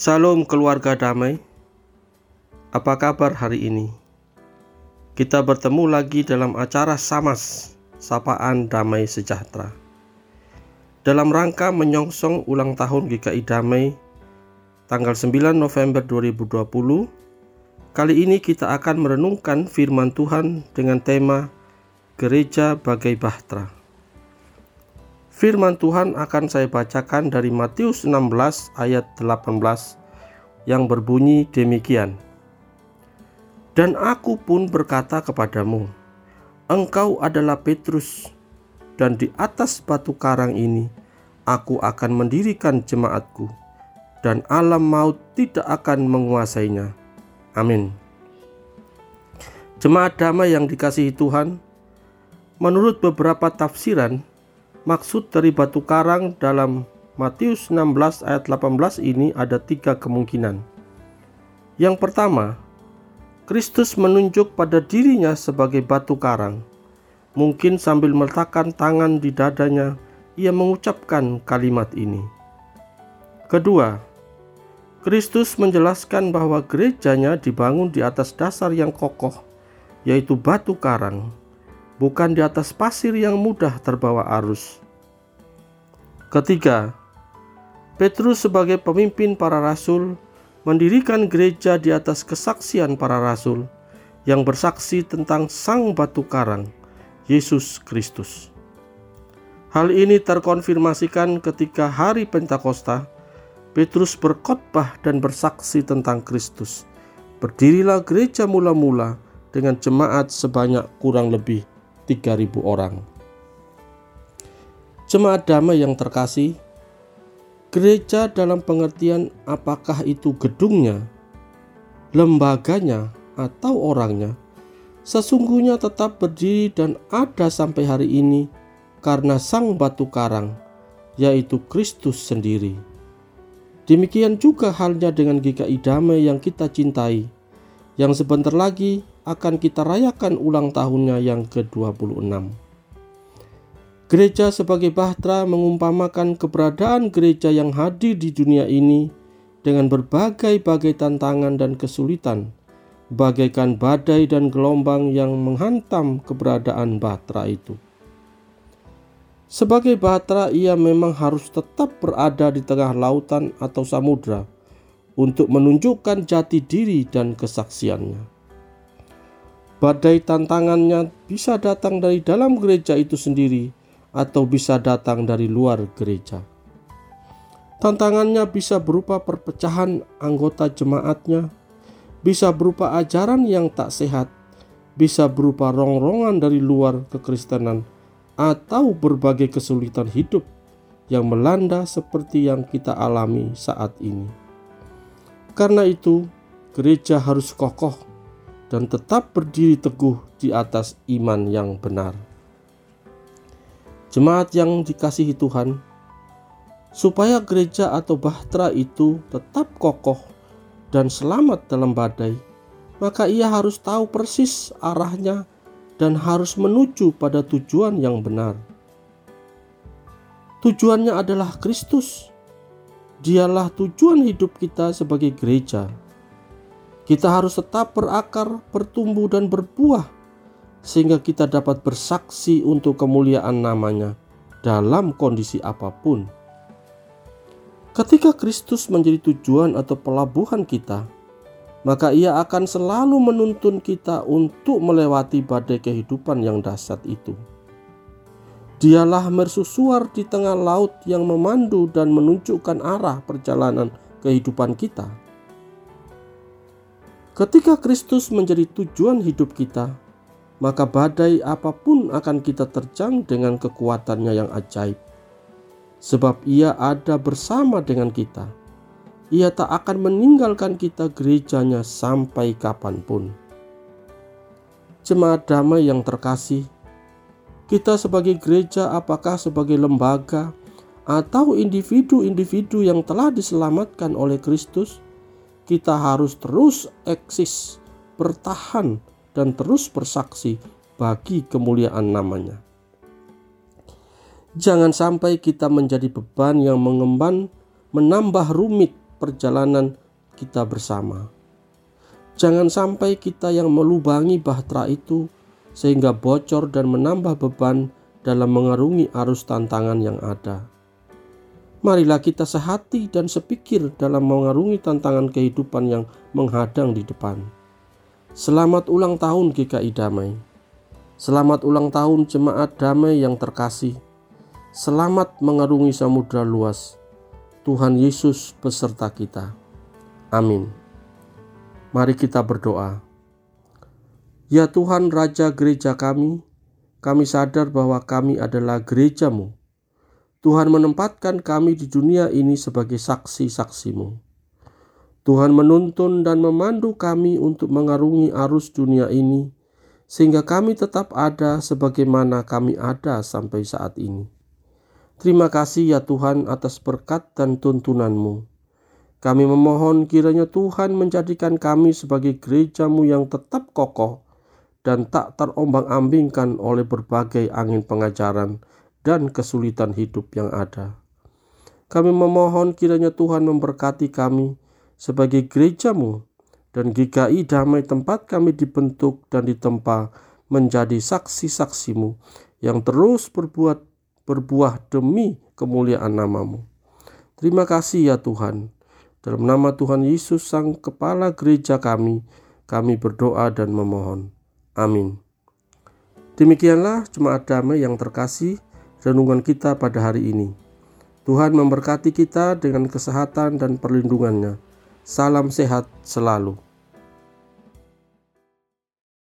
Salam keluarga damai. Apa kabar hari ini? Kita bertemu lagi dalam acara Samas, Sapaan Damai Sejahtera. Dalam rangka menyongsong ulang tahun GKI Damai tanggal 9 November 2020, kali ini kita akan merenungkan firman Tuhan dengan tema Gereja Bagai Bahtera. Firman Tuhan akan saya bacakan dari Matius 16 ayat 18 yang berbunyi demikian. Dan aku pun berkata kepadamu, engkau adalah Petrus, dan di atas batu karang ini aku akan mendirikan jemaatku, dan alam maut tidak akan menguasainya. Amin. Jemaat damai yang dikasihi Tuhan, menurut beberapa tafsiran, Maksud dari batu karang dalam Matius 16 ayat 18 ini ada tiga kemungkinan. Yang pertama, Kristus menunjuk pada dirinya sebagai batu karang. Mungkin sambil meletakkan tangan di dadanya, ia mengucapkan kalimat ini. Kedua, Kristus menjelaskan bahwa gerejanya dibangun di atas dasar yang kokoh, yaitu batu karang bukan di atas pasir yang mudah terbawa arus. Ketiga, Petrus sebagai pemimpin para rasul mendirikan gereja di atas kesaksian para rasul yang bersaksi tentang sang batu karang, Yesus Kristus. Hal ini terkonfirmasikan ketika hari Pentakosta, Petrus berkhotbah dan bersaksi tentang Kristus. Berdirilah gereja mula-mula dengan jemaat sebanyak kurang lebih 3.000 orang. Jemaat damai yang terkasih, gereja dalam pengertian apakah itu gedungnya, lembaganya, atau orangnya, sesungguhnya tetap berdiri dan ada sampai hari ini karena sang batu karang, yaitu Kristus sendiri. Demikian juga halnya dengan GKI Damai yang kita cintai, yang sebentar lagi akan kita rayakan ulang tahunnya yang ke-26. Gereja sebagai bahtera mengumpamakan keberadaan gereja yang hadir di dunia ini dengan berbagai-bagai tantangan dan kesulitan, bagaikan badai dan gelombang yang menghantam keberadaan bahtera itu. Sebagai bahtera, ia memang harus tetap berada di tengah lautan atau samudra untuk menunjukkan jati diri dan kesaksiannya. Badai tantangannya bisa datang dari dalam gereja itu sendiri atau bisa datang dari luar gereja. Tantangannya bisa berupa perpecahan anggota jemaatnya, bisa berupa ajaran yang tak sehat, bisa berupa rongrongan dari luar kekristenan, atau berbagai kesulitan hidup yang melanda seperti yang kita alami saat ini. Karena itu, gereja harus kokoh dan tetap berdiri teguh di atas iman yang benar. Jemaat yang dikasihi Tuhan, supaya gereja atau bahtera itu tetap kokoh dan selamat dalam badai, maka ia harus tahu persis arahnya dan harus menuju pada tujuan yang benar. Tujuannya adalah Kristus. Dialah tujuan hidup kita sebagai gereja. Kita harus tetap berakar, bertumbuh, dan berbuah, sehingga kita dapat bersaksi untuk kemuliaan namanya dalam kondisi apa pun. Ketika Kristus menjadi tujuan atau pelabuhan kita, maka Ia akan selalu menuntun kita untuk melewati badai kehidupan yang dahsyat itu. Dialah mersusuar di tengah laut yang memandu dan menunjukkan arah perjalanan kehidupan kita. Ketika Kristus menjadi tujuan hidup kita, maka badai apa pun akan kita terjang dengan kekuatannya yang ajaib. Sebab ia ada bersama dengan kita. Ia tak akan meninggalkan kita gerejanya sampai kapan pun. Jemaat damai yang terkasih, kita sebagai gereja apakah sebagai lembaga atau individu-individu yang telah diselamatkan oleh Kristus – kita harus terus eksis, bertahan, dan terus bersaksi bagi kemuliaan namanya. Jangan sampai kita menjadi beban yang mengemban, menambah rumit perjalanan kita bersama. Jangan sampai kita yang melubangi bahtera itu sehingga bocor dan menambah beban dalam mengarungi arus tantangan yang ada. Marilah kita sehati dan sepikir dalam mengarungi tantangan kehidupan yang menghadang di depan. Selamat ulang tahun GKI Damai. Selamat ulang tahun jemaat damai yang terkasih. Selamat mengarungi samudra luas. Tuhan Yesus beserta kita. Amin. Mari kita berdoa. Ya Tuhan Raja gereja kami, kami sadar bahwa kami adalah gerejamu. Tuhan menempatkan kami di dunia ini sebagai saksi-saksimu. Tuhan menuntun dan memandu kami untuk mengarungi arus dunia ini sehingga kami tetap ada sebagaimana kami ada sampai saat ini. Terima kasih ya Tuhan atas berkat dan tuntunanmu. Kami memohon kiranya Tuhan menjadikan kami sebagai gerejamu yang tetap kokoh dan tak terombang-ambingkan oleh berbagai angin pengajaran dan kesulitan hidup yang ada. Kami memohon kiranya Tuhan memberkati kami sebagai gerejamu dan GKI damai tempat kami dibentuk dan ditempa menjadi saksi-saksimu yang terus berbuat berbuah demi kemuliaan namamu. Terima kasih ya Tuhan. Dalam nama Tuhan Yesus Sang Kepala Gereja kami, kami berdoa dan memohon. Amin. Demikianlah jemaat damai yang terkasih renungan kita pada hari ini. Tuhan memberkati kita dengan kesehatan dan perlindungannya. Salam sehat selalu.